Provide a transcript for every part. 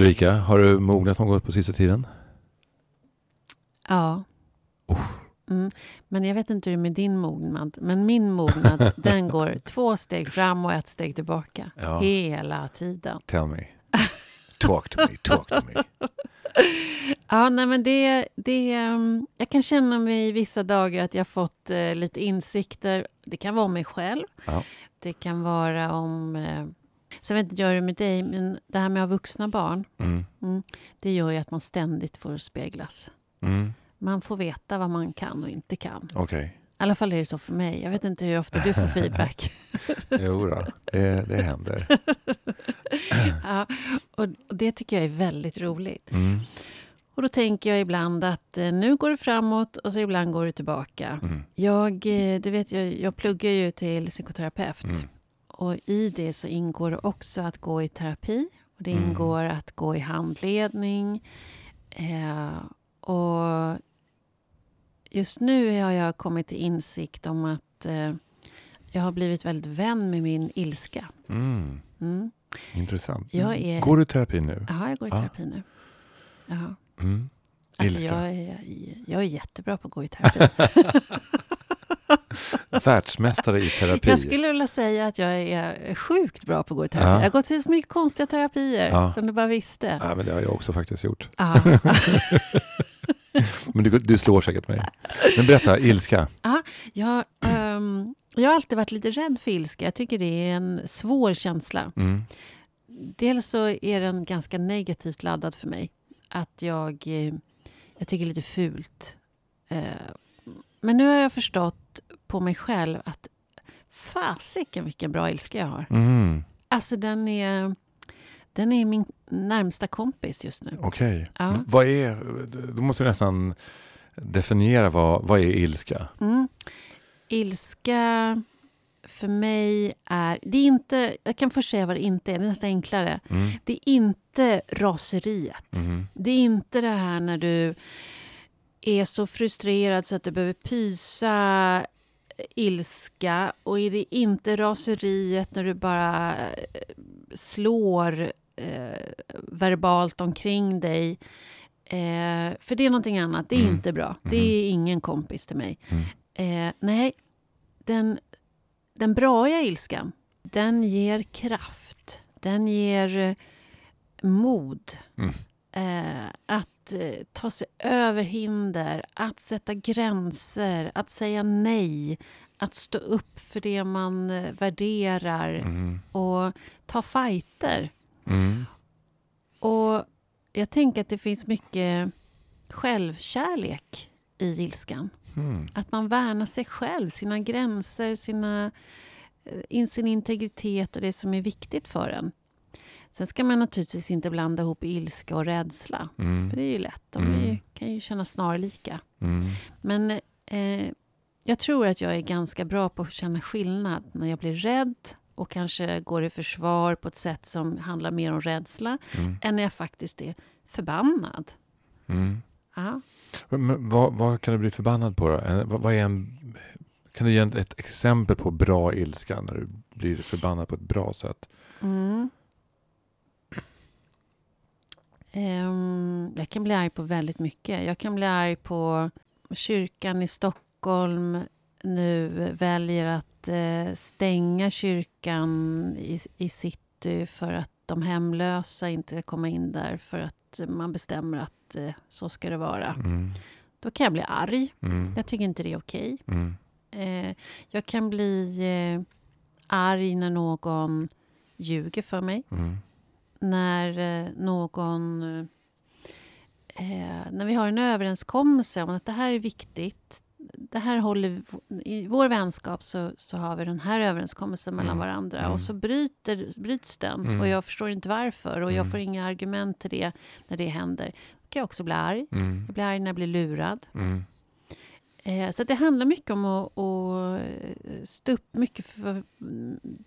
Ulrika, har du mognat något på sista tiden? Ja. Oh. Mm. Men jag vet inte hur det är med din mognad. Men min mognad, den går två steg fram och ett steg tillbaka. Ja. Hela tiden. Tell me. Talk to me, talk to me. Ja, nej men det, det, ehm, jag kan känna mig vissa dagar att jag fått eh, lite insikter. Det kan vara om mig själv. Ja. Det kan vara om... Eh, sen vet inte jag hur det är med dig, men det här med att ha vuxna barn. Mm. Mm, det gör ju att man ständigt får speglas. Mm. Man får veta vad man kan och inte kan. Okej. I alla fall är det så för mig. Jag vet inte hur ofta du får feedback. Jo då, det, det händer. ja, och det tycker jag är väldigt roligt. Mm. Och då tänker jag ibland att eh, nu går det framåt och så ibland går det tillbaka. Mm. Jag, eh, du vet, jag, jag pluggar ju till psykoterapeut. Mm. Och i det så ingår det också att gå i terapi. Och det Mm. ingår att gå i handledning. Eh, och just nu har jag kommit till insikt om att eh, jag har blivit väldigt vän med min ilska. Mm. Mm. Intressant. Är- Går du i terapi nu? Jaha, jag går i Ja. terapi nu. Jaha. Mm. Alltså jag är, jag är jättebra på att gå i terapi. Världsmästare i terapi. Jag skulle vilja säga att jag är sjukt bra på att gå i terapi. Ja. Jag har gått till så mycket konstiga terapier Ja. som du bara visste. Ja, men det har jag också faktiskt gjort. Ja. Men du, du slår säkert mig. Men berätta, ilska. Jag, ehm, jag har alltid varit lite rädd för ilska. Jag tycker det är en svår känsla. Mm. Dels så är den ganska negativt laddad för mig. Att jag, eh, jag tycker det är lite fult. Eh, Men nu har jag förstått på mig själv att fasiken vilken bra ilska jag har. Mm. Alltså den är, den är min närmsta kompis just nu. Okej. Ja. Vad är, du måste nästan definiera vad, vad är ilska? Mm. Ilska för mig är... Det är inte, jag kan först säga vad det inte är, det är nästan enklare. Mm. Det är inte raseriet. Mhm. Det är inte det här när du är så frustrerad så att du behöver pysa ilska. Och är det inte raseriet när du bara eh, slår eh, verbalt omkring dig. Eh, för det är någonting annat. Det är Mm. inte bra. Det är ingen kompis till mig. Mm. Eh, nej, den, den braiga ilskan, den ger kraft. Den ger eh, mod. Mm. Eh, att eh, ta sig över hinder, att sätta gränser, att säga nej. Att stå upp för det man eh, värderar Mhm. och ta fighter. Mm. Och jag tänker att det finns mycket självkärlek i ilskan. Mm. Att man värnar sig själv, sina gränser, sina, eh, in, sin integritet och det som är viktigt för en. Sen ska man naturligtvis inte blanda ihop ilska och rädsla. Mm. För det är ju lätt. De är ju, Mm. kan ju kännas snarlika. Mm. Men eh, jag tror att jag är ganska bra på att känna skillnad när jag blir rädd och kanske går i försvar på ett sätt som handlar mer om rädsla Mm. än när jag faktiskt är förbannad. Mm. Ja. Men, vad, vad kan du bli förbannad på då? Eh, Vad, vad är en, kan du ge ett exempel på bra ilska när du blir förbannad på ett bra sätt? Mm. Ehm, jag kan bli arg på väldigt mycket. Jag kan bli arg på kyrkan i Stockholm nu väljer att eh, stänga kyrkan i, i city för att de hemlösa inte komma in där för att man bestämmer att eh, så ska det vara. Mm. Då kan jag bli arg. Mm. Jag tycker inte det är okej. Mm. Eh, jag kan bli arg när någon ljuger för mig. Mm. När eh, någon... Eh, när vi har en överenskommelse om att det här är viktigt. Det här håller, I vår vänskap så, så har vi den här överenskommelsen mellan Mm. varandra. Mm. Och så bryter, bryts den. Mm. Och jag förstår inte varför. Och jag Mm. får inga argument till det när det händer. Då kan jag också bli arg. Mm. Jag blir arg när jag blir lurad. Mm. Eh, så det handlar mycket om att, att eh, stå upp mycket för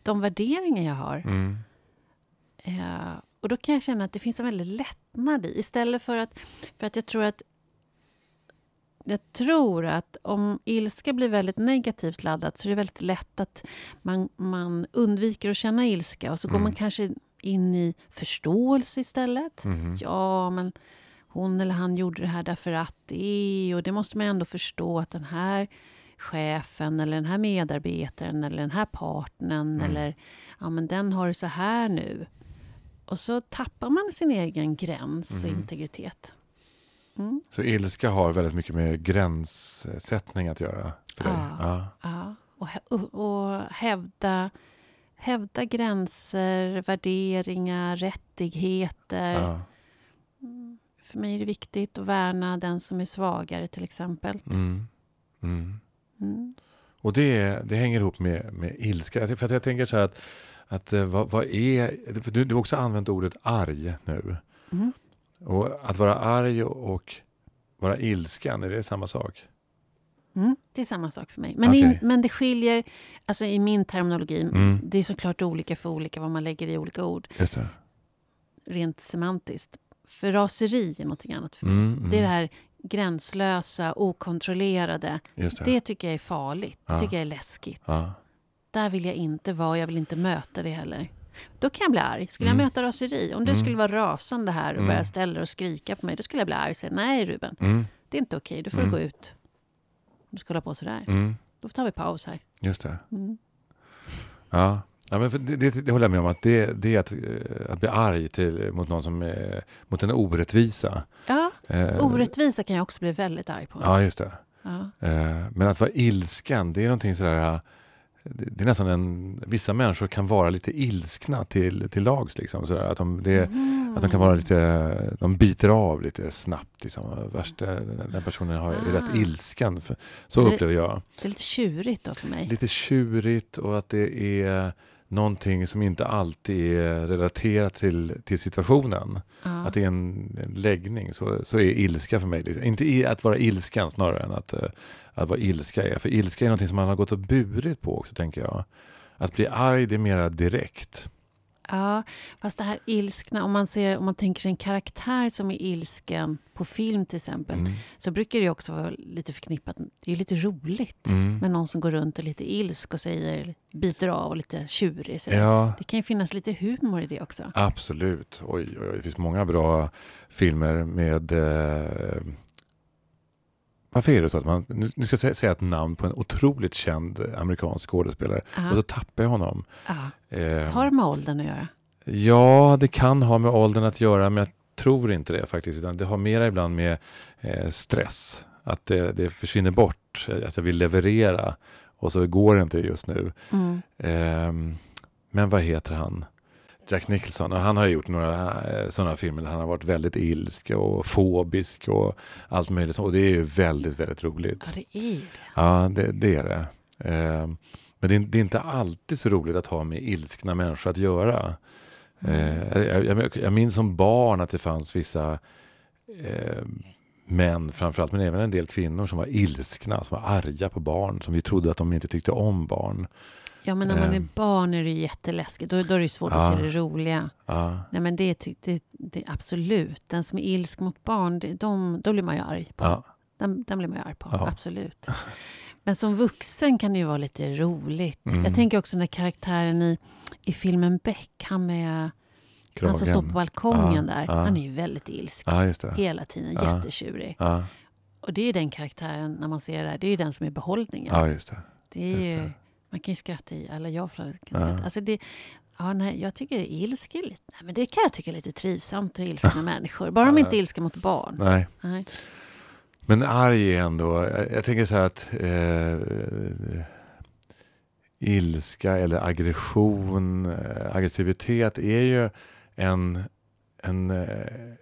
de värderingar jag har. Mm. Eh, och då kan jag känna att det finns en väldig lättnad i. Istället för att, för att jag tror att jag tror att om ilska blir väldigt negativt laddat så är det väldigt lätt att man, man undviker att känna ilska och så går Mm. man kanske in i förståelse istället. Mhm. Ja, men hon eller han gjorde det här därför att det och det måste man ändå förstå att den här chefen eller den här medarbetaren eller den här partnern Mm. eller ja, men den har det så här nu. Och så tappar man sin egen gräns och Mhm. integritet. Mm. Så ilska har väldigt mycket med gränssättning att göra för dig? Ja. Ja. Ja, och, och hävda, hävda gränser, värderingar, rättigheter. Ja. För mig är det viktigt att värna den som är svagare till exempel. Mm. Mm. Mm. Och det, det hänger ihop med, med ilska. För att jag tänker så här att, att eh, vad, vad är... För du, du har också använt ordet arg nu. Mm. Och att vara arg och vara ilsken, är det samma sak? Mm. Det är samma sak för mig. Men, Okej. in, men det skiljer, alltså i min terminologi, Mm. det är såklart olika för olika vad man lägger i olika ord, Just det. rent semantiskt. För raseri är någonting annat för mig. Mm, mm. Det är det här gränslösa, okontrollerade. Det. Det tycker jag är farligt. Det Ja. tycker jag är läskigt. Ja. Där vill jag inte vara, jag vill inte möta det heller. Då kan jag bli arg. Skulle Mm. jag möta raseri, om du Mm. skulle vara rasande här och Mm. börja ställa och skrika på mig, då skulle jag bli arg och säga nej Ruben, Mm, det är inte okej, du får Mm. gå ut. Du ska hålla på sådär. mm. Då tar vi paus här. Just det. Mm. Ja. Ja, men det, det, det håller jag med om. att Det, det är att, eh, att bli arg till, mot någon som är, mot en orättvisa. Ja, Eh, orättvisa kan jag också bli väldigt arg på. Ja, just det. Ja. Eh, Men att vara ilsken, det är någonting sådär... Det är nästan en... Vissa människor kan vara lite ilskna till, till lags. Liksom, sådär. Att, de, det, Mm. att de kan vara lite... De biter av lite snabbt. Liksom. Värst, eh, den personen har, är rätt Ah. ilsken. För, så Det- upplever jag. Det är lite tjurigt då för mig. Lite tjurigt och att det är någonting som inte alltid är relaterat till, till situationen. Ja. Att det är en, en läggning. Så, så är ilska för mig. liksom. Inte i, att vara ilsken snarare än att, eh, att vara ilska är. För ilska är någonting som man har gått och burit på också tänker jag. Att bli arg det är mera direkt. Ja, fast det här ilskna, om man, ser, om man tänker sig en karaktär som är ilsken på film till exempel, Mm. så brukar det också vara lite förknippat, det är lite roligt Mm. med någon som går runt och är lite ilsk och säger, biter av och lite tjurig. Så Ja, Det kan ju finnas lite humor i det också. absolut. Oj, oj, oj, det finns många bra filmer med... Eh, varför är det så att man... Nu, ska jag säga, ett namn på en otroligt känd amerikansk skådespelare. Ja. Och så tappar jag honom. Ja. Eh, Har det med åldern att göra? Ja, det kan ha med åldern att göra, men jag tror inte det faktiskt. Utan det har mera ibland med eh, stress. Att det, det försvinner bort, eh, att jag vill leverera och så går det inte just nu. Mm. Ehm, men vad heter han? Jack Nicholson. Och han har gjort några eh, sådana filmer där han har varit väldigt ilsk och fobisk och allt möjligt. Och det är ju väldigt, väldigt roligt. Ja, det är det. Ja, det, det är det. Ehm, men det är, det är inte alltid så roligt att ha med ilskna människor att göra. Eh, jag, jag, jag minns som barn att det fanns vissa eh, män framförallt, men även en del kvinnor som var ilskna, som var arga på barn, som vi trodde att de inte tyckte om barn. Ja, men när man är Ehm. barn är det ju jätteläskigt. Då, då är det ju svårt att Ja. se det roliga. Ja, Nej, men det, det, det absolut. Den som är ilsk mot barn, det, de, då blir man ju arg på. ja, Den, den blir man ju arg på, absolut. Men som vuxen kan det ju vara lite roligt. Mm. Jag tänker också när karaktären i, i filmen Beck, han med han som står på balkongen Ja, där, ja. han är ju väldigt ilsk. det. Hela tiden, Ja. jättetjurig. Ja, Och det är ju den karaktären, när man ser det här, det är ju den som är behållningen. ja, just det. det är just ju, det. Man kan ju skratta i, eller jag kan Ja. skratta. Alltså det, ja, nej, jag tycker ilsk är lite, nej, men det kan jag tycka är lite trivsamt att ilska med människor. Bara de Ja. inte är ilska mot barn. Nej. Nej. Men arg är ändå, jag, jag tänker så här att eh, ilska eller aggression, eh, aggressivitet är ju en, en, eh,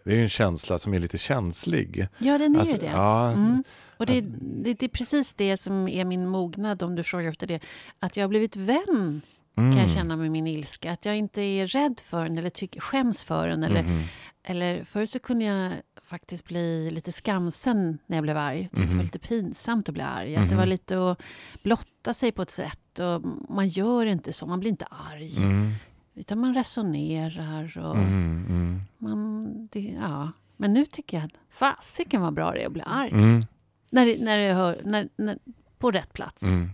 det är en känsla som är lite känslig. Ja, den är Alltså, ju det. Ja, Mm. Och det, Alltså- det, det är precis det som är min mognad, om du frågar efter det. Att jag har blivit vän, mm. kan jag känna med min ilska. Att jag inte är rädd för den eller tyck, skäms för den. Eller, Mhm. Eller förr så kunde jag faktiskt bli lite skamsen när jag blev arg. Tyckte det Mhm. var lite pinsamt att bli arg. Att det Mhm. var lite att blotta sig på ett sätt. Och man gör inte så, man blir inte arg. Mm. Utan man resonerar. Och Mm. Mm. man, det, ja. Men nu tycker jag att fasiken vad bra det är att bli arg. Mm. När, när det hör, när, när, på rätt plats. Mm.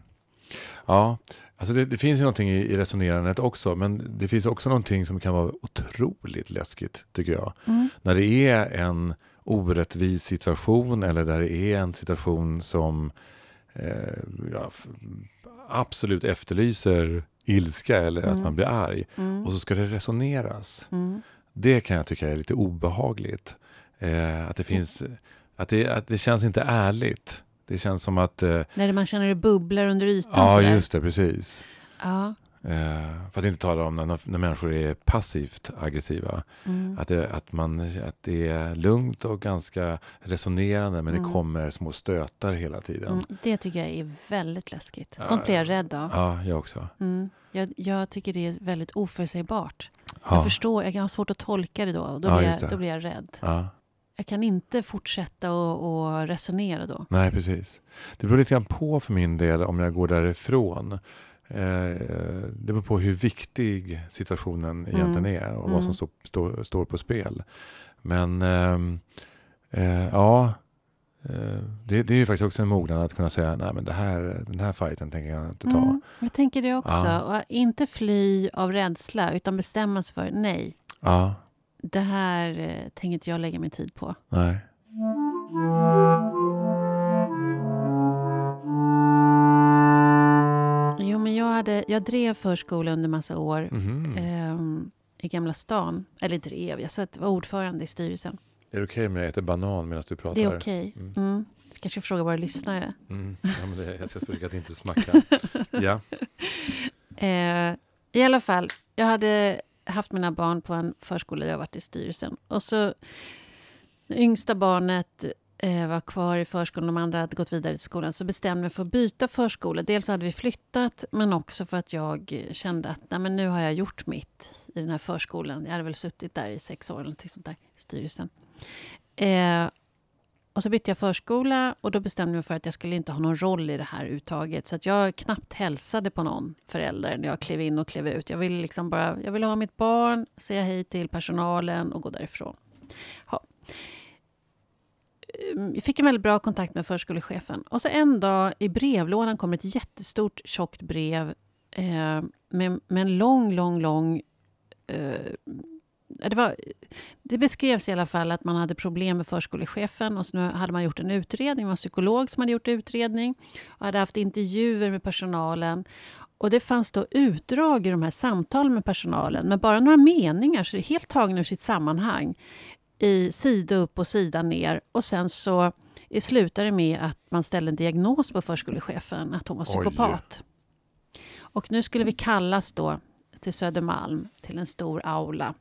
Ja, Alltså det, det, finns ju någonting i, i resonerandet också, men det finns också någonting som kan vara otroligt läskigt, tycker jag. Mm. När det är en orättvis situation eller där det är en situation som eh, ja, absolut efterlyser ilska eller mm. att man blir arg. Mm. Och så ska det resoneras. Mm. Det kan jag tycka är lite obehagligt. Eh, att det finns, att det, att det känns inte ärligt. Det känns som att... Eh, När man känner det bubblar under ytan. Ja, just det, precis. Ja. Eh, för att inte tala om när, när människor är passivt aggressiva. Mm. Att, det, att, man, att det är lugnt och ganska resonerande men Mm. det kommer små stötar hela tiden. Mm. Det tycker jag är väldigt läskigt. Sånt blir jag rädd av. Ja, jag också. Mm. Jag, jag tycker det är väldigt oförutsägbart. Jag Ja, förstår, jag kan ha svårt att tolka det då. och Då, Ja, blir, jag, då blir jag rädd. ja. Jag kan inte fortsätta och, och resonera då. Nej, precis. Det beror lite grann på för min del om jag går därifrån. Eh, det beror på hur viktig situationen egentligen är och vad som Mm. står, står, står på spel. Men ehm, eh, ja, eh, det, det är ju faktiskt också en mognad att kunna säga nej men det här, den här fighten tänker jag inte ta. Mm, jag tänker det också. Ja. Och inte fly av rädsla, utan bestämma sig för nej. Ja, Det här eh, tänker inte jag lägga min tid på. nej. Jo, men jag, hade, jag drev förskola under massa år Mhm. ehm, i Gamla stan. Eller drev, jag satt, var ordförande i styrelsen. Är det okej om jag äter banan medan du pratar? Det är okej. Mm. Mm. Jag kanske ska fråga våra lyssnare. Mm. Ja, men det, jag ska försöka att inte smacka. Ja. Eh, I alla fall, jag hade haft mina barn på en förskola jag har varit i styrelsen. Och så, det yngsta barnet eh, var kvar i förskolan, de andra hade gått vidare till skolan, så bestämde jag mig för att byta förskola. Dels hade vi flyttat, men också för att jag kände att nej, men nu har jag gjort mitt i den här förskolan. Jag hade väl suttit där i sex år, eller någonting sånt där, i styrelsen. Eh, och så bytte jag förskola och då bestämde jag mig för att jag skulle inte ha någon roll i det här uttaget. Så att jag knappt hälsade på någon förälder när jag klev in och klev ut. Jag ville liksom bara, jag ville ha mitt barn, säga hej till personalen och gå därifrån. Ja. Ehm, jag fick en väldigt bra kontakt med förskolechefen. Och så en dag i brevlådan kom ett jättestort tjockt brev eh, med, med en lång, lång, lång eh, det, var, det beskrevs i alla fall att man hade problem med förskolechefen och så nu hade man gjort en utredning, det var en psykolog som hade gjort utredning och hade haft intervjuer med personalen. Och det fanns då utdrag i de här samtalen med personalen, med bara några meningar, så det är helt tagna ur sitt sammanhang, i sida upp och sida ner. Och sen så slutade det med att man ställde en diagnos på förskolechefen, att hon var Oj. psykopat. Och nu skulle vi kallas då till Södermalm, till en stor aula,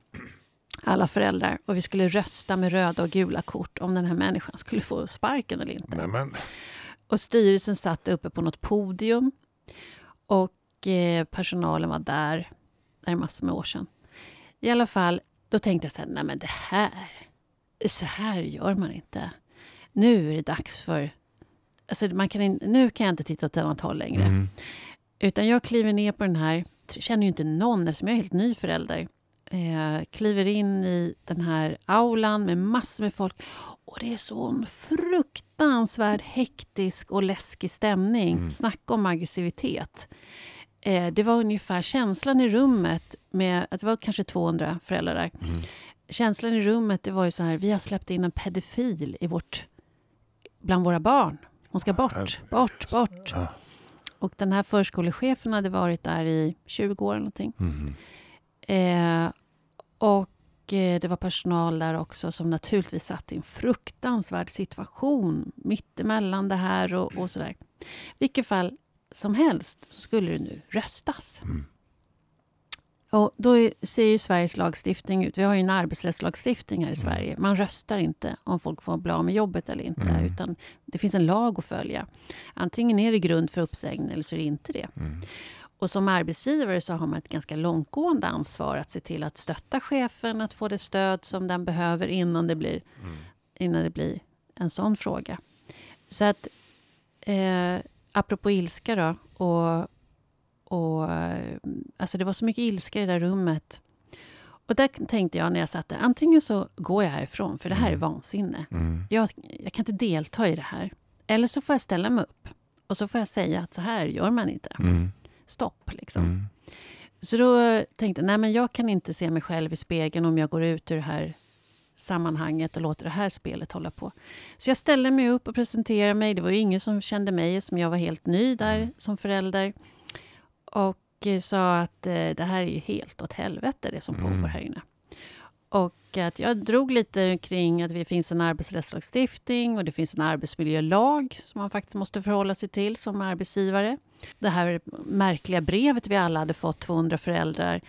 alla föräldrar. Och vi skulle rösta med röda och gula kort om den här människan skulle få sparken eller inte. Nej, men, Och styrelsen satt uppe på något podium. Och eh, personalen var där. Det är massor med år sedan. I alla fall, då tänkte jag så här, nej men det här, så här gör man inte. Nu är det dags för... Alltså man kan in, nu kan jag inte titta åt ett annat håll längre. mm. Utan jag kliver ner på den här, känner ju inte någon eftersom jag är helt ny förälder. Eh, kliver in i den här aulan med massor med folk. Och det är sån fruktansvärd hektisk och läskig stämning. Mm. Snacka om aggressivitet. Eh, det var ungefär känslan i rummet med att det var kanske 200 föräldrar där. Mm. Känslan i rummet det var ju så här, vi har släppt in en pedofil i vårt, bland våra barn. Hon ska bort, Herregud. bort, bort. Ja. Och den här förskolechefen hade varit där i 20 år eller någonting. Mhm. Eh, och eh, det var personal där också som naturligtvis satt i en fruktansvärd situation mittemellan det här och, och sådär. Vilket fall som helst så skulle det nu röstas. Mm. Och då ser ju Sveriges lagstiftning ut. Vi har ju en arbetsrättslagstiftning Mm. här i Sverige. Man röstar inte om folk får bli av med jobbet eller inte. Mm. Utan det finns en lag att följa. Antingen är det grund för uppsägning eller så är det inte det. Mm. Och som arbetsgivare så har man ett ganska långtgående ansvar att se till att stötta chefen, att få det stöd som den behöver innan det blir, Mm. innan det blir en sån fråga. Så att, eh, apropå ilska då, och, och, eh, alltså det var så mycket ilska i det där rummet. Och där tänkte jag när jag satt där, antingen så går jag härifrån, för det här är Mm. vansinne. Mm. Jag, jag kan inte delta i det här. Eller så får jag ställa mig upp och så får jag säga att så här gör man inte. Mm. stopp. Liksom. Mm. Så då tänkte jag, nej men jag kan inte se mig själv i spegeln om jag går ut ur det här sammanhanget och låter det här spelet hålla på. Så jag ställde mig upp och presenterade mig. Det var ju ingen som kände mig, som jag var helt ny där Mm. som förälder. Och eh, sa att eh, det här är ju helt åt helvete, det som Mm. pågår här inne. Och att jag drog lite kring att det finns en arbetsrättslagstiftning och det finns en arbetsmiljölag som man faktiskt måste förhålla sig till som arbetsgivare. Det här märkliga brevet vi alla hade fått, 200 föräldrar,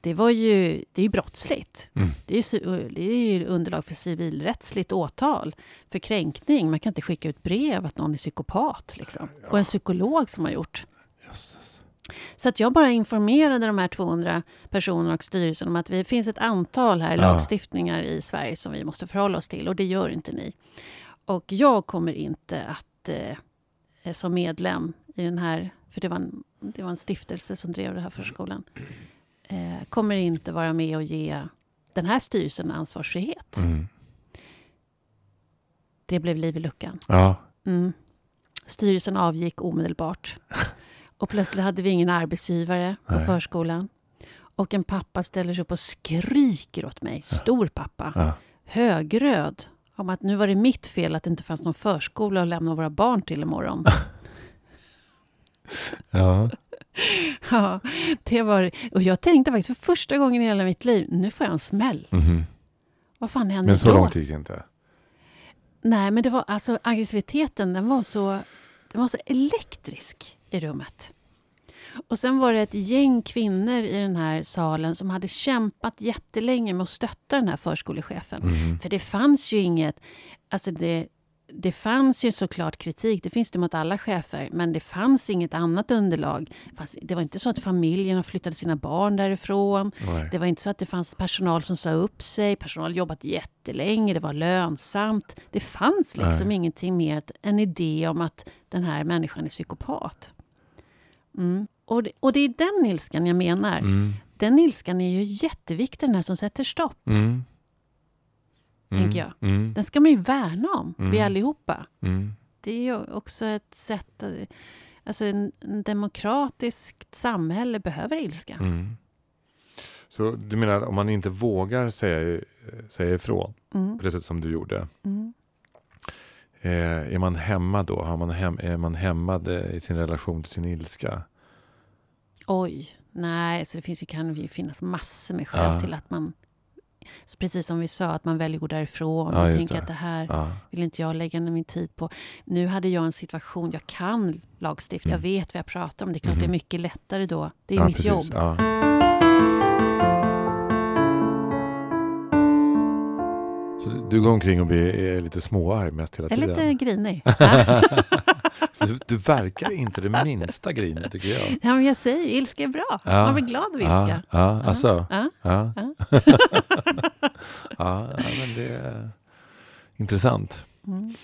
det var ju, det är brottsligt. Mm. Det är det är underlag för civilrättsligt åtal för kränkning. Man kan inte skicka ut brev att någon är psykopat. Liksom. Och en psykolog som har gjort. Jösses. Så att jag bara informerade de här 200 personerna och styrelsen om att det finns ett antal här Ja. lagstiftningar i Sverige som vi måste förhålla oss till och det gör inte ni. Och jag kommer inte att eh, som medlem i den här, för det var en, det var en stiftelse som drev den här förskolan, eh, kommer inte vara med och ge den här styrelsen ansvarsfrihet. Mm. Det blev liv i luckan. Ja. Mm. Styrelsen avgick omedelbart. Och plötsligt hade vi ingen arbetsgivare på Nej. förskolan. Och en pappa ställer sig upp och skriker åt mig, stor pappa, Ja. högröd, om att nu var det mitt fel att det inte fanns någon förskola att lämna våra barn till imorgon. Ja. ja, det var Och jag tänkte faktiskt för första gången i hela mitt liv, nu får jag en smäll. Mhm. Vad fan händer Men så då? långt gick det inte. Nej, men det var alltså aggressiviteten, den var så, den var så elektrisk i rummet. Och sen var det ett gäng kvinnor i den här salen som hade kämpat jättelänge med att stötta den här förskolechefen. Mhm. För det fanns ju inget, alltså det, det fanns ju såklart kritik, det finns det mot alla chefer, men det fanns inget annat underlag. Det var inte så att familjerna flyttade sina barn därifrån. Nej. Det var inte så att det fanns personal som sa upp sig, personal jobbat jättelänge, det var lönsamt. Det fanns liksom Nej. ingenting mer än en idé om att den här människan är psykopat. Mm. Och, det, och det är den ilskan jag menar. Mm. Den ilskan är ju jätteviktig, den här som sätter stopp. Mm. Mm. Tänker jag. Mm. Den ska man ju värna om, vi Mm. allihopa. Det är ju också ett sätt... att- Alltså en, en demokratiskt samhälle behöver ilska. Så du menar att om man inte vågar säga, säga ifrån Mm. på det sätt som du gjorde. Mm. Eh, är man hämmad då? Har man hem, är man hämmad eh, i sin relation till sin ilska? Oj, nej, så det finns ju, kan ju finnas massor med skäl Ja. till att man... Så precis som vi sa, att man väljer att gå därifrån Ja, och tänker det. att det här Ja. vill inte jag lägga min tid på. Nu hade jag en situation, jag kan lagstifta, jag Mm. vet vad jag pratar om. Det är klart det är Mhm. mycket lättare då. Det är mitt precis. jobb. Så du- du går omkring och blir är lite småarg mest hela Jag är tiden? lite grinig. Ja. Du, du verkar inte det minsta grinig tycker jag. ja, men jag säger ilska är bra. Ja. Man blir glad av Ja, ilska. ja alltså. Ja. Ja. Ja. ja, ja, men det är intressant. Mm.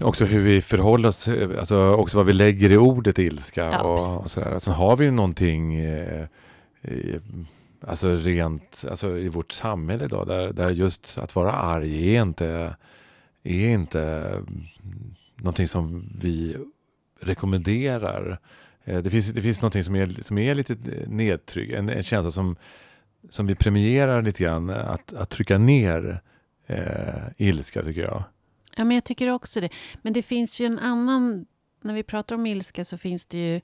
Också hur vi förhåller oss, alltså också vad vi lägger i ordet ilska Ja, och, och sådär. Sen har vi ju någonting eh, i, alltså rent alltså i vårt samhälle idag där, där just att vara arg är inte, är inte mm, någonting som vi rekommenderar. Eh, det finns, det finns någonting som är, som är lite nedtryck, en, en känsla som, som vi premierar lite grann, att, att trycka ner eh, ilska tycker jag. Ja, men jag tycker också det. Men det finns ju en annan... När vi pratar om ilska så finns det ju...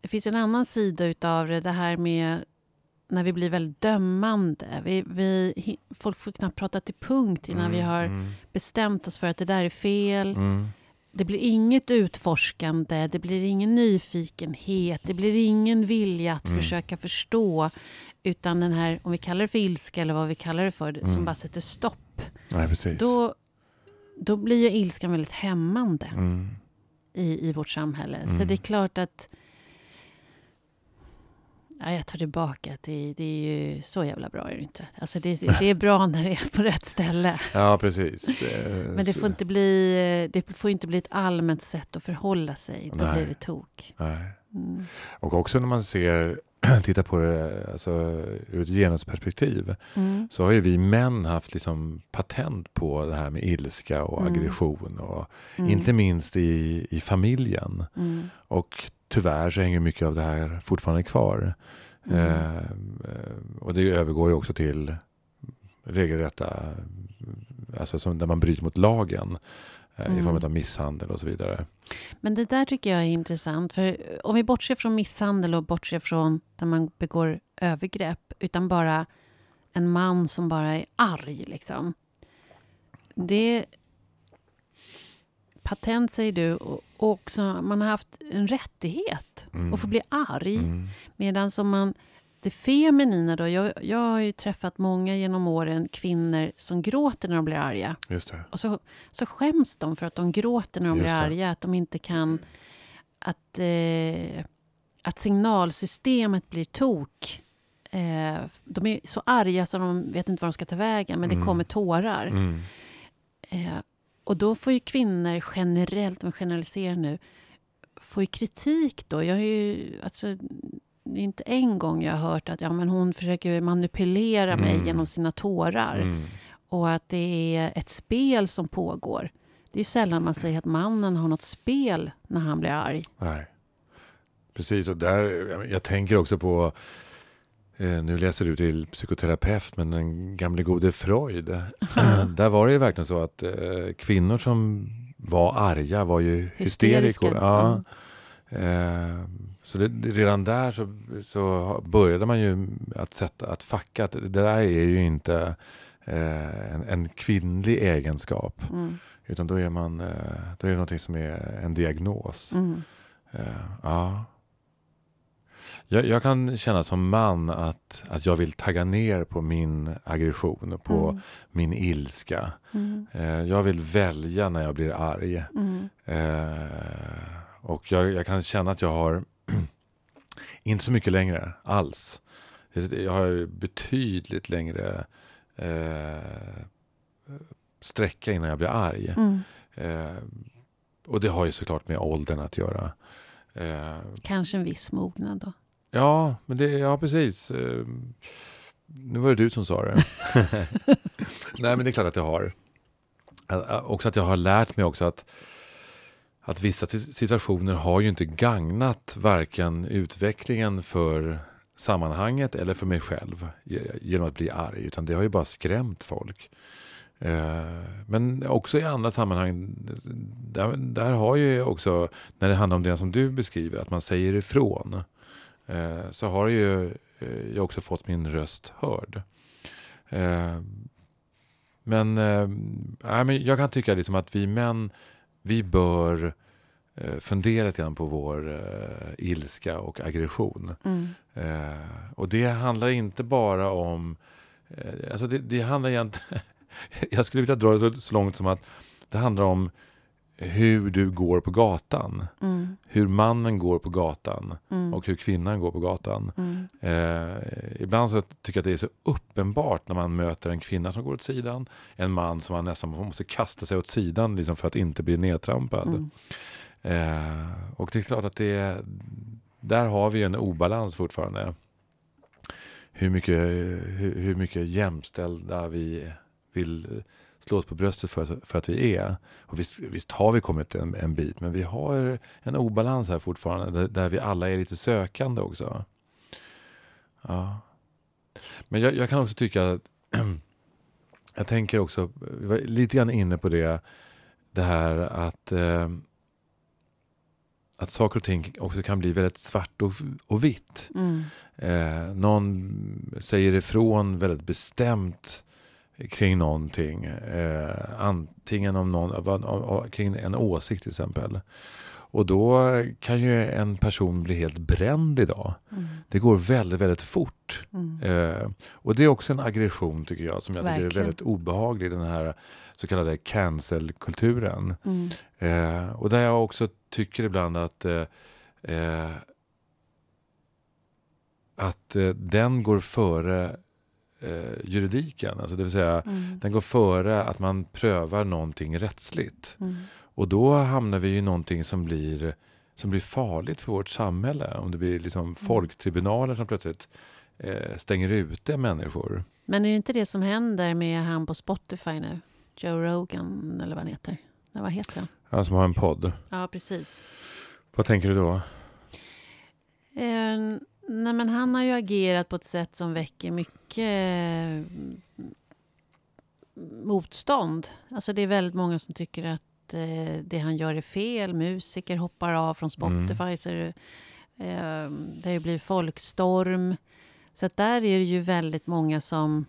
Det finns en annan sida utav det, det här med när vi blir väldigt dömande. Vi, vi, folk får knappt prata till punkt innan vi har mm, bestämt oss för att det där är fel. mm, Det blir inget utforskande, det blir ingen nyfikenhet, det blir ingen vilja att Mm. försöka förstå. Utan den här, om vi kallar det för ilska eller vad vi kallar det för, som Mm. bara sätter stopp. nej, precis. Då, då blir ju ilskan väldigt hämmande Mm, i, i vårt samhälle. Så Mm. det är klart att... Ja, jag tar tillbaka att det, det är ju så jävla bra är det inte. Alltså det, det är bra när det är på rätt ställe. ja, precis. Det, Men det så- får inte bli, det får inte bli ett allmänt sätt att förhålla sig. Då Nej. blir det tok. Nej. Mm. Och också när man ser, tittar på det alltså, ur ett genusperspektiv Mm. så har ju vi män haft liksom patent på det här med ilska och Mm. aggression och Mm. inte minst i, i familjen. Mm. Och tyvärr så hänger mycket av det här fortfarande kvar. Mm. Eh, och det övergår ju också till regelrätta, alltså som, där man bryter mot lagen eh, i form Mm. av misshandel och så vidare. Men det där tycker jag är intressant. För om vi bortser från misshandel och bortser från där man begår övergrepp, utan bara en man som bara är arg, liksom. Det... Patent, säger du, och också man har haft en rättighet Mm. att få bli arg. Mm. Medan som man... Det feminina då, jag, jag har ju träffat många genom åren kvinnor som gråter när de blir arga. Just det. Och så, så skäms de för att de gråter när de Just blir det. arga. Att de inte kan... Att, eh, att signalsystemet blir tok. Eh, de är så arga så de vet inte var de ska ta vägen, men det Mm. kommer tårar. Mm. Eh, och då får ju kvinnor generellt, om vi generaliserar nu, får ju kritik då. Jag har ju, alltså, det är inte en gång jag har hört att ja, men hon försöker manipulera mig Mm. genom sina tårar. Mm. Och att det är ett spel som pågår. Det är ju sällan man säger att mannen har något spel när han blir arg. Nej. Precis, och där, jag tänker också på, nu läser du till psykoterapeut, men den gamle gode Freud. där var det ju verkligen så att eh, kvinnor som var arga var ju hysterikor. Ja. Eh, så det, redan där så, så började man ju att sätta, att facka att det där är ju inte eh, en, en kvinnlig egenskap. Mm. Utan då är, man, eh, då är det någonting som är en diagnos. Mm. Eh, ja. Jag, jag kan känna som man att, att jag vill tagga ner på min aggression och på Mm. min ilska. Mm. Eh, jag vill välja när jag blir arg. Mm. Eh, och jag, jag kan känna att jag har inte så mycket längre alls. Jag har betydligt längre eh, sträcka innan jag blir arg. Mm. Eh, och det har ju såklart med åldern att göra. Eh, Kanske en viss mognad då. Ja, men det, ja, precis. Eh, nu var det du som sa det. Nej, men det är klart att jag har. Också att jag har lärt mig också att, att vissa si- situationer har ju inte gagnat varken utvecklingen för sammanhanget eller för mig själv ge- genom att bli arg. Utan det har ju bara skrämt folk. Men också i andra sammanhang, där, där har ju också, när det handlar om det som du beskriver, att man säger ifrån, så har ju eh, jag också fått min röst hörd. Eh, Men, eh, jag kan tycka liksom att vi män, vi bör eh, fundera lite grann på vår eh, ilska och aggression. Mm. Eh, och det handlar inte bara om... Eh, alltså det, det handlar egentligen... jag skulle vilja dra det så långt som att det handlar om hur du går på gatan. Mm. Hur mannen går på gatan Mm. och hur kvinnan går på gatan. Mm. Eh, ibland så tycker jag att det är så uppenbart när man möter en kvinna som går åt sidan. En man som man nästan måste kasta sig åt sidan liksom för att inte bli nedtrampad. Mm. Eh, och det är klart att det där har vi en obalans fortfarande. Hur mycket, hur, hur mycket jämställda vi vill slå oss på bröstet för, för att vi är. Och visst, visst har vi kommit en, en bit, men vi har en obalans här fortfarande där, där vi alla är lite sökande också. Ja. Men jag, jag kan också tycka att jag tänker också, vi var lite grann inne på det, det här att eh, att saker och ting också kan bli väldigt svart och, och vitt. Mm. Eh, någon säger ifrån väldigt bestämt kring någonting. Eh, antingen om någon, kring en åsikt till exempel. Och då kan ju en person bli helt bränd idag. Mm. Det går väldigt, väldigt fort. Mm. Eh, och det är också en aggression tycker jag som jag tycker är Verkligen. väldigt obehaglig. Den här så kallade cancel-kulturen. Mm. Eh, och där jag också tycker ibland att eh, eh, att eh, den går före eh, juridiken. Alltså det vill säga, Mm. den går före att man prövar någonting rättsligt. Mm. Och då hamnar vi i någonting som blir, som blir farligt för vårt samhälle. Om det blir liksom folktribunaler som plötsligt eh, stänger ute människor. Men är det inte det som händer med han på Spotify nu? Joe Rogan, eller vad han heter. Nej, vad heter han? Han som har en podd. Ja, precis. Vad tänker du då? Eh, nej, men han har ju agerat på ett sätt som väcker mycket eh, motstånd. Alltså det är väldigt många som tycker att eh, det han gör är fel. Musiker hoppar av från Spotify. Mm. Så det, eh, det har ju blivit folkstorm. Så där är det ju väldigt många som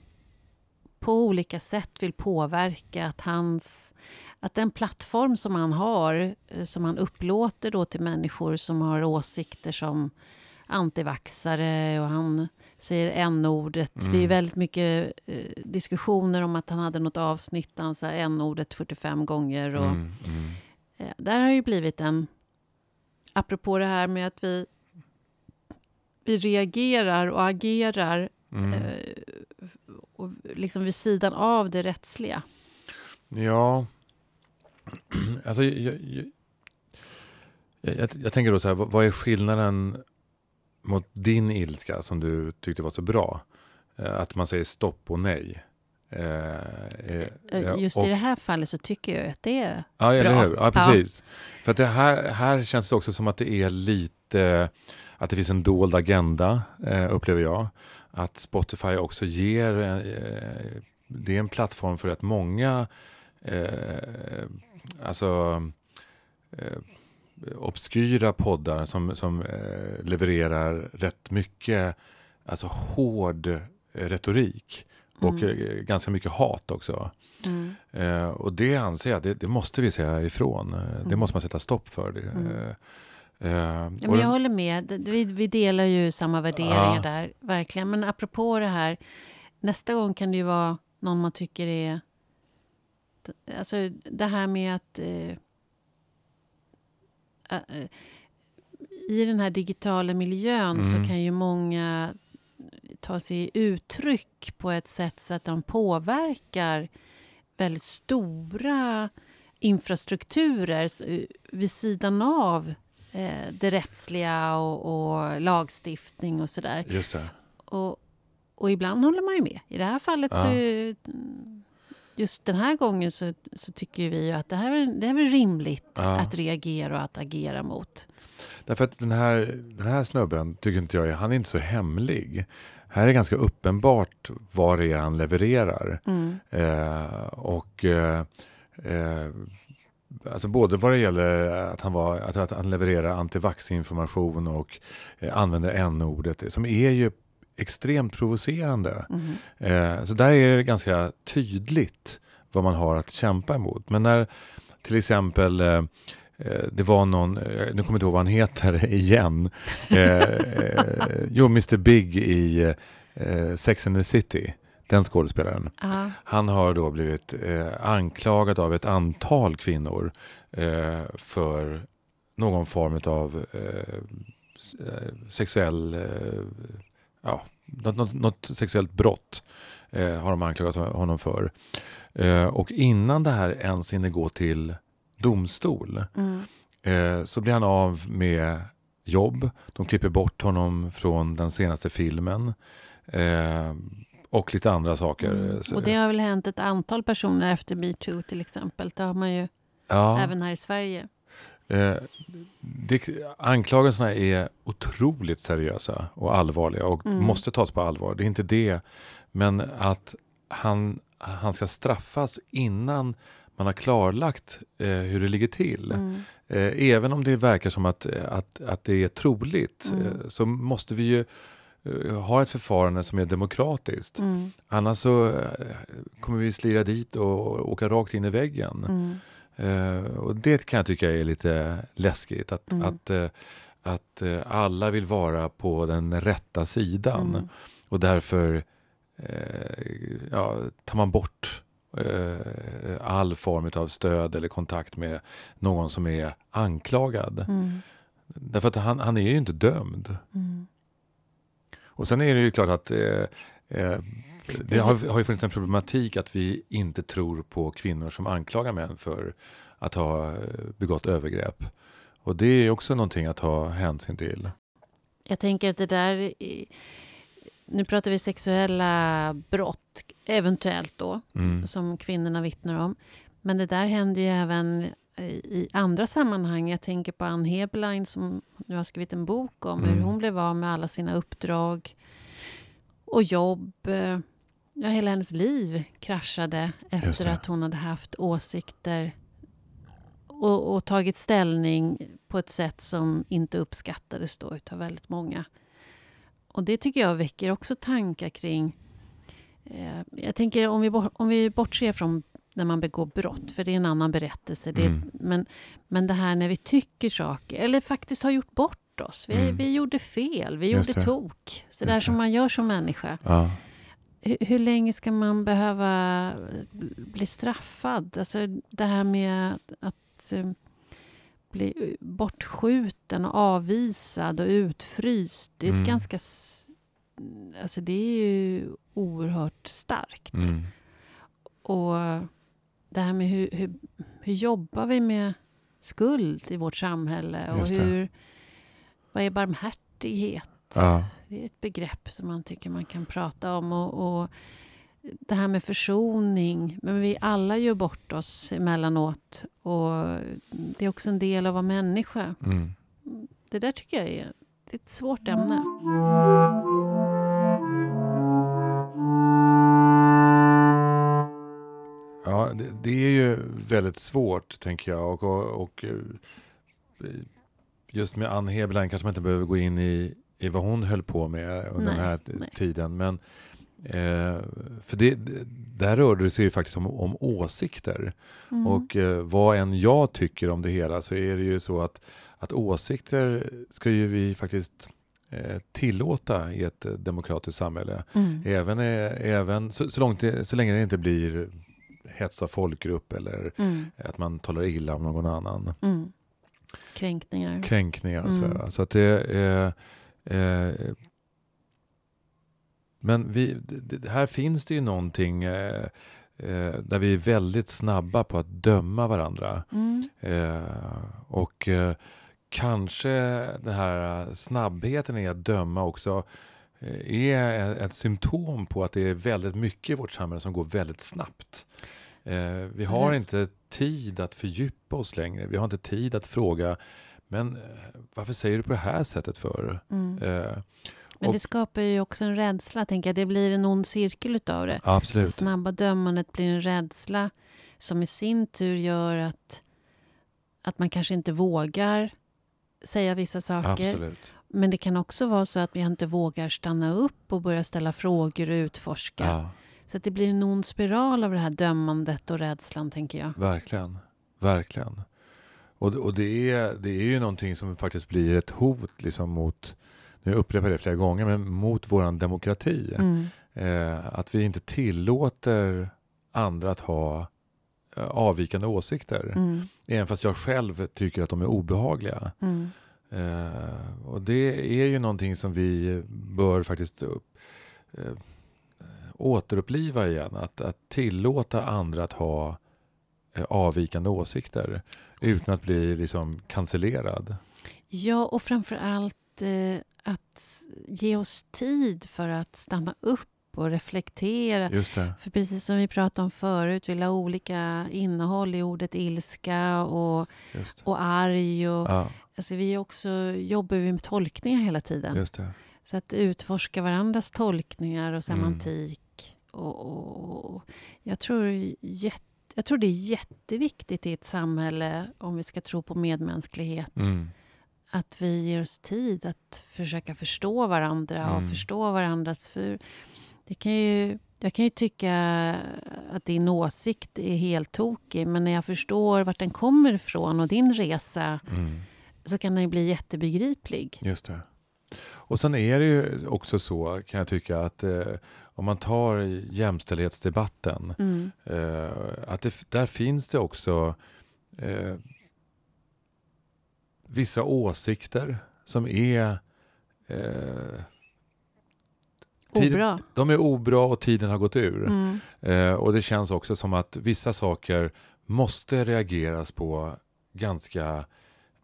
på olika sätt vill påverka att hans att den plattform som han har, eh, som han upplåter då till människor som har åsikter som antivaxare och han säger n-ordet. Mm. Det är väldigt mycket eh, diskussioner om att han hade något avsnitt där han sa n-ordet 45 gånger. Och, Mm, mm. eh, där har ju blivit en... Apropå det här med att vi, vi reagerar och agerar Mm. eh, och liksom vid sidan av det rättsliga. Ja, alltså jag, jag, jag, jag, jag tänker då så här, vad, vad är skillnaden mot din ilska som du tyckte var så bra? Eh, Att man säger stopp och nej. Eh, eh, Just och, i det här fallet så tycker jag att det är... Ja, eller bra. hur? Ja, precis. För att det här, här känns det också som att det är lite, att det finns en dold agenda, upplever jag. Att Spotify också ger, det är en plattform för att många, alltså obskyra poddar som, som eh, levererar rätt mycket, alltså hård eh, retorik. Och Mm. eh, ganska mycket hat också. Mm. Eh, och det anser jag, det, det måste vi säga ifrån. Eh, Det Mm. måste man sätta stopp för. Det. Mm. Eh, Ja, men jag håller med. Vi, vi delar ju samma värderingar Ja. där, verkligen. Men apropå det här, nästa gång kan det ju vara någon man tycker är... Alltså det här med att... Eh, I den här digitala miljön så Mm. kan ju många ta sig uttryck på ett sätt så att de påverkar väldigt stora infrastrukturer vid sidan av eh, det rättsliga och, och lagstiftning och sådär. Just det. Och, och ibland håller man ju med. I det här fallet så... Ja. mm, Just den här gången så, så tycker vi ju att det här är, det här är rimligt Ja. att reagera och att agera mot. Därför att den här, den här snubben tycker inte jag är, han är inte så hemlig. Här är ganska uppenbart vad det är han levererar. Mm. Eh, och eh, eh, alltså både vad det gäller att han, var, att, att han levererar antivaxinformation och eh, använder n-ordet som är ju extremt provocerande. Mm. Eh, så där är det ganska tydligt vad man har att kämpa emot. Men när till exempel eh, eh, det var någon, eh, nu kommer jag inte ihåg vad han heter igen. Eh, eh, jo, Mr Big i Sex and the City. Den skådespelaren. Ja. Han har då blivit eh, anklagad av ett antal kvinnor eh, för någon form av eh, sexuell, ja, något, något, sexuellt brott eh, har de anklagat honom för. Eh, och innan det här ens hinner gå till domstol Mm. eh, så blir han av med jobb. De klipper bort honom från den senaste filmen. Eh, och lite andra saker. Mm. Och det har väl hänt ett antal personer efter metoo till exempel. Det har man ju ja. även här i Sverige. Eh, det, anklagelserna är otroligt seriösa och allvarliga och Mm. måste tas på allvar. Det är inte det. Men att han, han ska straffas innan man har klarlagt eh, hur det ligger till. Mm. Eh, även om det verkar som att, att, att det är troligt Mm. eh, så måste vi ju eh, ha ett förfarande som är demokratiskt. Mm. Annars så kommer vi slira dit och åka rakt in i väggen. Eh, och det kan jag tycka är lite läskigt. Att, Mm. att, eh, att eh, alla vill vara på den rätta sidan. Mm. Och därför ja, tar man bort all form av stöd eller kontakt med någon som är anklagad. Mm. Därför att han, han är ju inte dömd. Mm. Och sen är det ju klart att det har, har ju funnits en problematik att vi inte tror på kvinnor som anklagar män för att ha eh, begått övergrepp. Och det är också någonting att ta hänsyn till. Jag tänker att det där... är- Nu pratar vi sexuella brott, eventuellt då, Mm. som kvinnorna vittnar om. Men det där händer ju även i i andra sammanhang. Jag tänker på Ann Heberlein som nu har skrivit en bok om Mm. hur hon blev av med alla sina uppdrag och jobb. Ja, hela hennes liv kraschade efter att hon hade haft åsikter och, och tagit ställning på ett sätt som inte uppskattades då utav väldigt många. Och det tycker jag väcker också tankar kring... Eh, jag tänker om vi, om vi bortser från när man begår brott, för det är en annan berättelse. Det Mm. men, men det här när vi tycker saker, eller faktiskt har gjort bort oss. Vi, Mm. vi gjorde fel, vi Just gjorde det. tok. Så Just där som det. man gör som människa. Ja. Hur, hur länge ska man behöva bli straffad? Alltså det här med att, eh, bli bortskjuten och avvisad och utfryst. Det är Mm. ganska... Alltså det är ju oerhört starkt. Mm. Och det här med hur, hur, hur jobbar vi med skuld i vårt samhälle? Och hur, vad är barmhärtighet? Ja. Det är ett begrepp som man tycker man kan prata om. Och, och det här med försoning. Men vi alla gör bort oss emellanåt. Och det är också en del av att vara människa. Mm. Det där tycker jag är, är ett svårt ämne. Ja, det, det är ju väldigt svårt, tänker jag. Och, och, och eh, just med Ann Heberlein kanske man inte behöver gå in i, i vad hon höll på med under Nej, den här nej. tiden. Men, eh, för det, där rörde det sig ju faktiskt om, om åsikter. Mm. Och eh, vad än jag tycker om det hela så är det ju så att, att åsikter ska ju vi faktiskt eh, tillåta i ett eh, demokratiskt samhälle. Mm. Även, eh, även så, så, långt så länge det inte blir hets av folkgrupp eller Mm. att man talar illa om någon annan. Mm. Kränkningar. Kränkningar och Mm. sådär. Så att det eh, eh, Men vi, det, här finns det ju någonting eh, eh, där vi är väldigt snabba på att döma varandra. Mm. Eh, och kanske den här snabbheten i att döma också är ett symptom på att det är väldigt mycket i vårt samhälle som går väldigt snabbt. Vi har Mm. inte tid att fördjupa oss längre. Vi har inte tid att fråga men eh, varför säger du på det här sättet för? Mm. Eh, Men det skapar ju också en rädsla, tänker jag. Det blir en ond cirkel utav det. Det absolut. snabba dömandet blir en rädsla som i sin tur gör att, att man kanske inte vågar säga vissa saker. Absolut. Men det kan också vara så att vi inte vågar stanna upp och börja ställa frågor och utforska. Ja, Så att det blir en ond spiral av det här dömandet och rädslan, tänker jag. verkligen. Verkligen. Och, och det, är, det är ju någonting som faktiskt blir ett hot liksom mot, nu upprepar jag det flera gånger, men mot våran demokrati. Mm. Eh, att vi inte tillåter andra att ha eh, avvikande åsikter. Mm. Även fast jag själv tycker att de är obehagliga. Mm. Eh, och det är ju någonting som vi bör faktiskt upp, eh, återuppliva igen. Att, att tillåta andra att ha eh, avvikande åsikter utan att bli liksom cancellerad. Ja, och framför allt eh, att ge oss tid för att stanna upp och reflektera. För precis som vi pratade om förut, vi la olika innehåll i ordet ilska och, och arg. Och, Ja, alltså vi också, jobbar vi med tolkningar hela tiden. Så att utforska varandras tolkningar och Mm. semantik. Och, och, och jag, tror jätte, jag tror det är jätteviktigt i ett samhälle, om vi ska tro på medmänsklighet, Mm. att vi ger oss tid att försöka förstå varandra och Mm. förstå varandras... För det kan ju, jag kan ju tycka att din åsikt är helt tokig men när jag förstår vart den kommer ifrån och din resa Mm. så kan den ju bli jättebegriplig. Just det. Och sen är det ju också så, kan jag tycka, att eh, om man tar jämställdhetsdebatten, Mm. eh, att det, där finns det också eh, vissa åsikter som är eh, Tid- Obra. de är obra och tiden har gått ur. Mm. Eh, och det känns också som att vissa saker måste reageras på ganska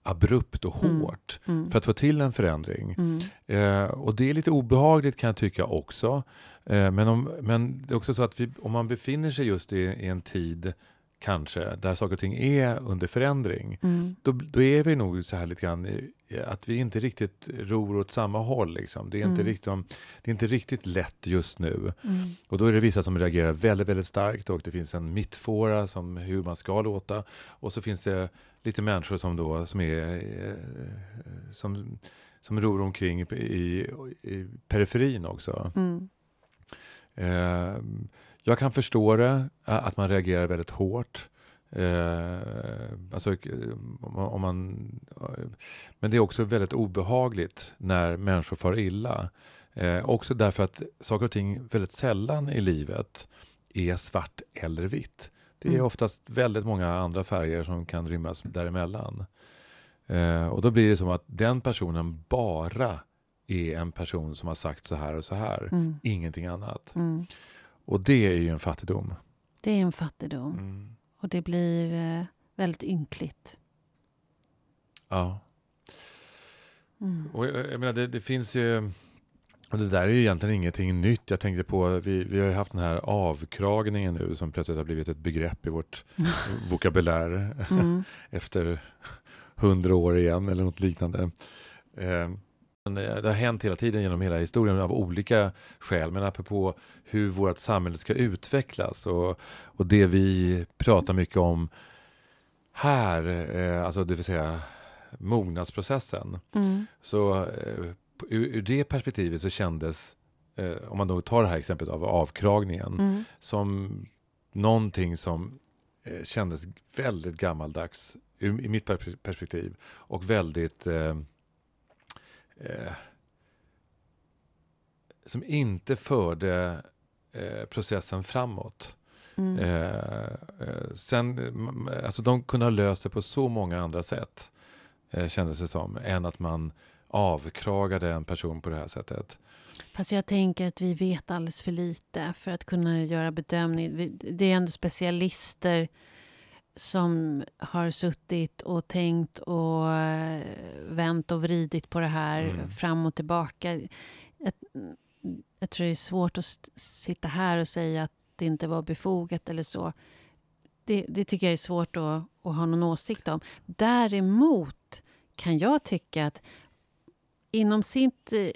abrupt och Mm. hårt Mm. för att få till en förändring. Mm. Eh, och det är lite obehagligt kan jag tycka också. Eh, men, om, men det är också så att vi, om man befinner sig just i, i en tid kanske, där saker och ting är under förändring, Mm. då, då är vi nog så här lite grann i- att vi inte riktigt ror åt samma håll. Liksom. Det, är inte Mm. riktigt, det är inte riktigt lätt just nu. Mm. Och då är det vissa som reagerar väldigt, väldigt starkt och det finns en mittfåra som hur man ska låta. Och så finns det lite människor som då som är eh, som, som ror omkring i, i, periferin också. Mm. Eh, jag kan förstå det, att man reagerar väldigt hårt. Eh, alltså, om man- om man, eh, men det är också väldigt obehagligt när människor far illa. Eh, också därför att saker och ting väldigt sällan i livet är svart eller vitt. Det är Mm. oftast väldigt många andra färger som kan rymmas däremellan. Eh, och då blir det som att den personen bara är en person som har sagt så här och så här. Mm. Ingenting annat. Mm. Och det är ju en fattigdom. Det är en fattigdom. Mm. Och det blir eh, väldigt ynkligt. Ja. Mm. Och jag, jag menar, det, det finns ju... Och det där är ju egentligen ingenting nytt. Jag tänkte på, vi, vi har ju haft den här avkragningen nu som plötsligt har blivit ett begrepp i vårt vokabulär Mm. efter hundra år igen eller något liknande. Eh, men det har hänt hela tiden genom hela historien av olika skäl. Men apropå hur vårt samhälle ska utvecklas och, och det vi pratar mycket om här, eh, alltså det vill säga mognadsprocessen. Mm. Så eh, ur, ur det perspektivet så kändes, eh, om man då tar det här exemplet av avkragningen, Mm. som någonting som eh, kändes väldigt gammaldags ur, i mitt per- perspektiv och väldigt eh, eh, som inte förde eh, processen framåt. Mm. Eh, eh, sen, alltså de kunde ha löst det på så många andra sätt, eh, kändes det som, än att man avkragade en person på det här sättet. Fast jag tänker att vi vet alldeles för lite för att kunna göra bedömning. Det är ändå specialister som har suttit och tänkt och eh, vänt och vridit på det här Mm. fram och tillbaka. Jag, jag tror det är svårt att sitta här och säga att det inte var befogat eller så. Det, det tycker jag är svårt att, att ha någon åsikt om. Däremot kan jag tycka att inom sitt... eh,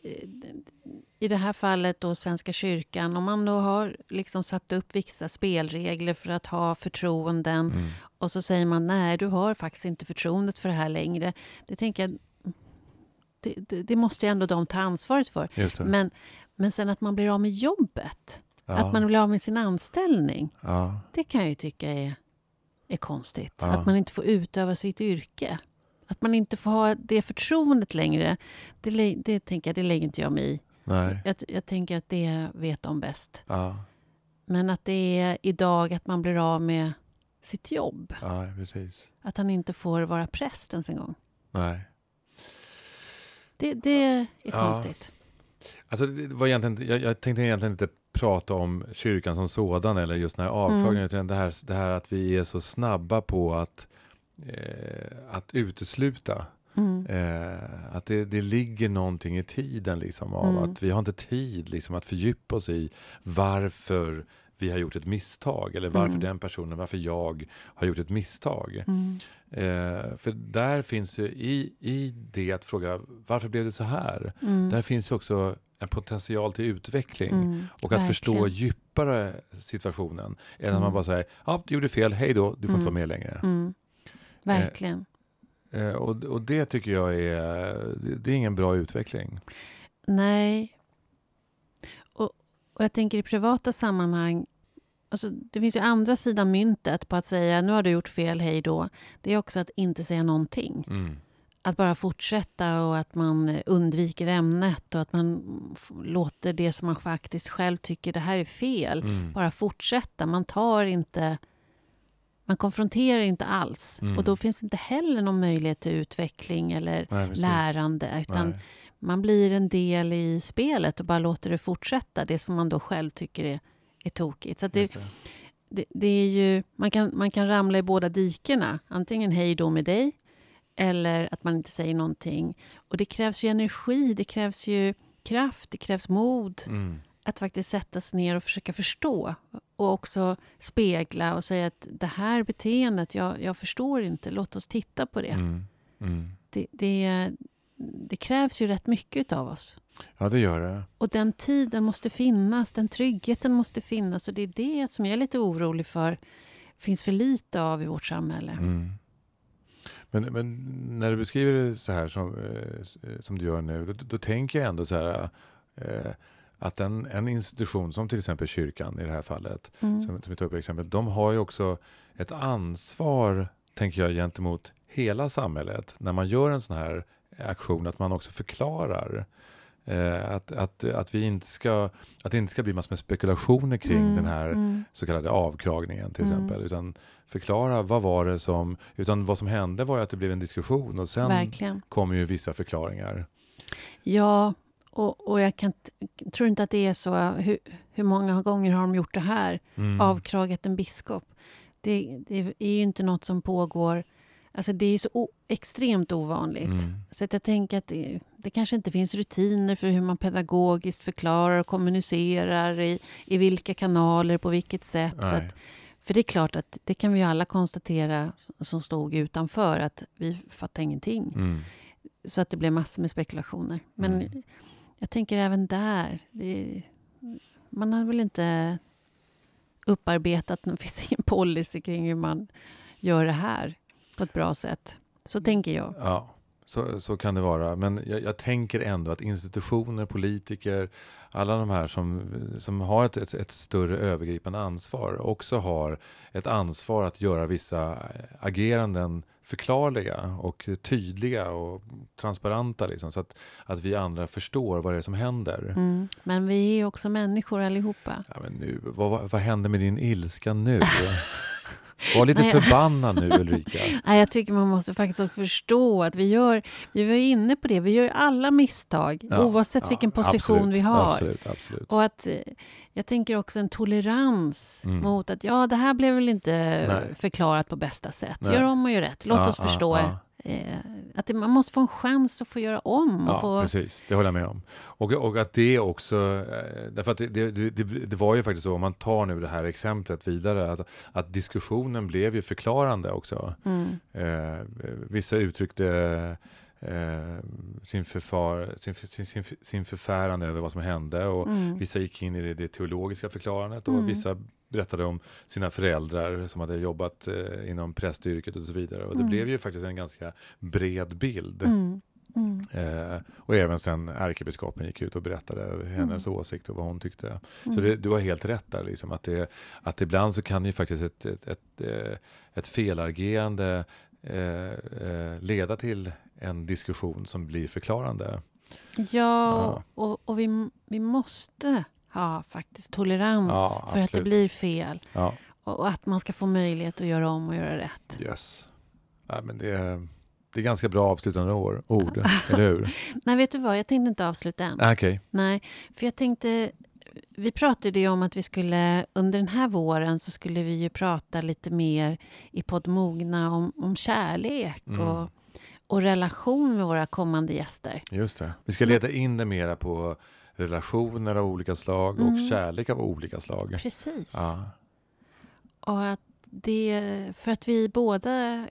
I det här fallet då Svenska kyrkan, om man då har liksom satt upp vissa spelregler för att ha förtroenden Mm. och så säger man nej, du har faktiskt inte förtroendet för det här längre. Det tänker jag, det, det, det måste ju ändå de ta ansvaret för. Men, men sen att man blir av med jobbet, ja. att man blir av med sin anställning, ja. det kan jag ju tycka är, är konstigt. Ja. Att man inte får utöva sitt yrke. Att man inte får ha det förtroendet längre, det, det tänker jag, det lägger inte jag mig i. Nej. Jag, jag tänker att det vet de bäst. Ja. Men att det är idag att man blir av med sitt jobb. ja, precis. Att han inte får vara präst ens en gång. Nej. Det, det är Ja. konstigt. Alltså, det var egentligen, jag, jag tänkte egentligen inte prata om kyrkan som sådan eller just den här avklagningen, Mm. utan det här, det här att vi är så snabba på att, eh, att utesluta. Mm. Eh, att det, det ligger någonting i tiden liksom av Mm. att vi har inte tid liksom att fördjupa oss i varför vi har gjort ett misstag eller varför Mm. den personen, varför jag har gjort ett misstag. Mm. Eh, för där finns ju i, i det att fråga varför blev det så här? Mm. Där finns ju också en potential till utveckling Mm. och att förstå Verkligen. djupare situationen än att Mm. man bara säger ja, du gjorde fel, hej då, du får Mm. inte vara med längre. Mm. Verkligen. Eh, och, och det tycker jag är, det, det är ingen bra utveckling. Nej. Och, och jag tänker i privata sammanhang, alltså det finns ju andra sidan myntet på att säga nu har du gjort fel, hej då. Det är också att inte säga någonting. Mm. Att bara fortsätta och att man undviker ämnet och att man låter det som man faktiskt själv tycker det här är fel Mm. bara fortsätta. Man tar inte... Man konfronterar inte alls. Mm. Och då finns inte heller någon möjlighet till utveckling eller Nej, lärande. Utan Nej. man blir en del i spelet och bara låter det fortsätta. Det som man då själv tycker är, är tokigt. Så det, det. det, det är ju, man, kan, man kan ramla i båda dikena. Antingen hej då med dig eller att man inte säger någonting. Och det krävs ju energi, det krävs ju kraft, det krävs mod Mm. att faktiskt sätta sig ner och försöka förstå och också spegla och säga att det här beteendet, jag, jag förstår inte, låt oss titta på det. Mm. Mm. Det, det. Det krävs ju rätt mycket av oss. Ja, det gör det. Och den tiden måste finnas, den tryggheten måste finnas. Och det är det som jag är lite orolig för finns för lite av i vårt samhälle. Mm. Men, men, när du beskriver det så här som, eh, som du gör nu, då, då tänker jag ändå så här eh, att en, en institution som till exempel kyrkan i det här fallet, mm. som, som vi tar upp exempel, de har ju också ett ansvar, tänker jag, gentemot hela samhället när man gör en sån här aktion, att man också förklarar Eh, att, att, att, vi inte ska, att det inte ska bli massor med spekulationer kring mm, den här mm. så kallade avkragningen till mm. exempel. Utan förklara vad var det som, utan vad som hände var att det blev en diskussion och sen Verkligen. kom ju vissa förklaringar. Ja, och, och jag kan, tror inte att det är så. Hur, hur många gånger har de gjort det här? Mm. Avkragat en biskop. Det, det är ju inte något som pågår Alltså det är så extremt ovanligt. Mm. Så att jag tänker att det, det, kanske inte finns rutiner för hur man pedagogiskt förklarar och kommunicerar i, i vilka kanaler, på vilket sätt. Att, för det är klart att det kan vi alla konstatera som stod utanför, att vi fattar ingenting. Mm. Så att det blev massor med spekulationer. Men mm jag tänker även där, det, man har väl inte upparbetat, det finns ingen policy kring hur man gör det här på ett bra sätt. Så tänker jag. Ja, så, så kan det vara. Men jag, jag, tänker ändå att institutioner, politiker, alla de här som, som har ett, ett, ett, större övergripande ansvar också har ett ansvar att göra vissa ageranden förklarliga och tydliga och transparenta. Liksom, så att, att vi andra förstår vad det är som händer. Mm. Men vi är också människor allihopa. Ja, men nu, vad, vad händer med din ilska nu? Var lite Nej, förbannad nu Ulrika. Nej, jag tycker man måste faktiskt också förstå att vi gör, vi var inne på det, vi gör alla misstag ja, oavsett ja, vilken position absolut, vi har. Absolut, absolut. Och att eh, jag tänker också en tolerans mm. mot att ja, det här blev väl inte Nej. förklarat på bästa sätt. Nej. Gör om och gör rätt. Låt ja, oss förstå att det, man måste få en chans att få göra om. ja, få... precis. Det håller jag med om. Och, och att det också, eh, därför att det, det, det, det, var ju faktiskt så, om man tar nu det här exemplet vidare, att, att diskussionen blev ju förklarande också. Mm. Eh, vissa uttryckte eh, sin, förfar, sin, sin, sin, sin förfäran över vad som hände och mm. vissa gick in i det, det teologiska förklarandet och mm. vissa berättade om sina föräldrar som hade jobbat eh, inom prästyrket och så vidare. Och det mm. blev ju faktiskt en ganska bred bild. Mm. Mm. Eh, och även sen ärkebiskopen gick ut och berättade hennes mm. åsikt och vad hon tyckte. Så mm. det, du har helt rätt där, liksom, att, det, att ibland så kan ju faktiskt ett, ett, ett, eh, ett felagerande eh, eh, leda till en diskussion som blir förklarande. Ja, ja. och, och vi, vi måste ha faktiskt tolerans ja, för att det blir fel. Ja. Och, att man ska få möjlighet att göra om och göra rätt. Yes. Ja, men det, är, det är ganska bra avslutande år, ord, eller hur? Nej, vet du vad? Jag tänkte inte avsluta än. Ah, okay. Nej, för jag tänkte... Vi pratade ju om att vi skulle under den här våren så skulle vi ju prata lite mer i podd Mogna om, om kärlek mm. och, och relation med våra kommande gäster. Just det. Vi ska leda in det mera på relationer av olika slag mm. och kärlek av olika slag. Precis. Ja. Och att det, för att vi båda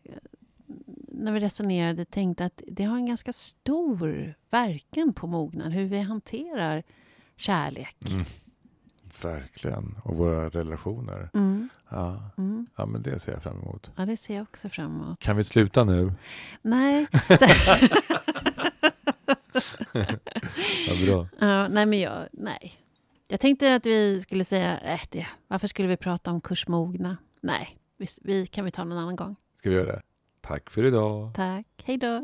när vi resonerade tänkte att det har en ganska stor verkan på mognad, hur vi hanterar kärlek. Mm. Verkligen. Och våra relationer. Mm. Ja. Mm. ja, men det ser jag fram emot. Ja, det ser jag också fram emot. Kan vi sluta nu? Nej. ja, bra. Uh, nej, men jag, nej. Jag tänkte att vi skulle säga, äh, det, varför skulle vi prata om kursmogna? Nej, vi, vi, kan vi ta någon annan gång. Ska vi göra det? Tack för idag. Tack. Hej då.